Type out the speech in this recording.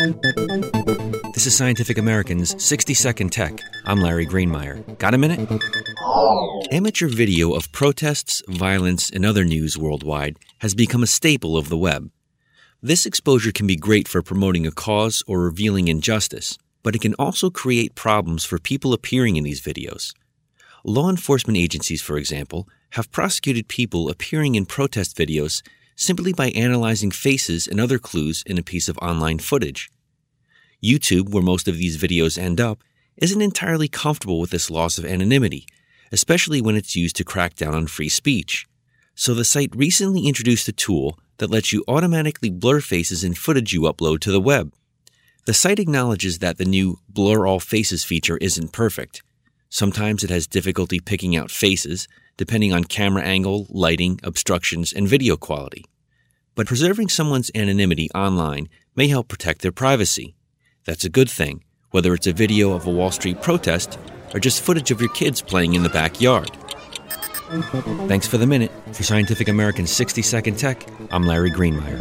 This is Scientific American's 60 Second Tech. I'm Larry Greenemeier. Got a minute? Amateur video of protests, violence, and other news worldwide has become a staple of the web. This exposure can be great for promoting a cause or revealing injustice, but it can also create problems for people appearing in these videos. Law enforcement agencies, for example, have prosecuted people appearing in protest videos simply by analyzing faces and other clues in a piece of online footage. YouTube, where most of these videos end up, isn't entirely comfortable with this loss of anonymity, especially when it's used to crack down on free speech. So the site recently introduced a tool that lets you automatically blur faces in footage you upload to the web. The site acknowledges that the new Blur All Faces feature isn't perfect. Sometimes it has difficulty picking out faces, depending on camera angle, lighting, obstructions, and video quality. But preserving someone's anonymity online may help protect their privacy. That's a good thing, whether it's a video of a Wall Street protest or just footage of your kids playing in the backyard. Thanks for the minute. For Scientific American's 60 Second Tech, I'm Larry Greenemeier.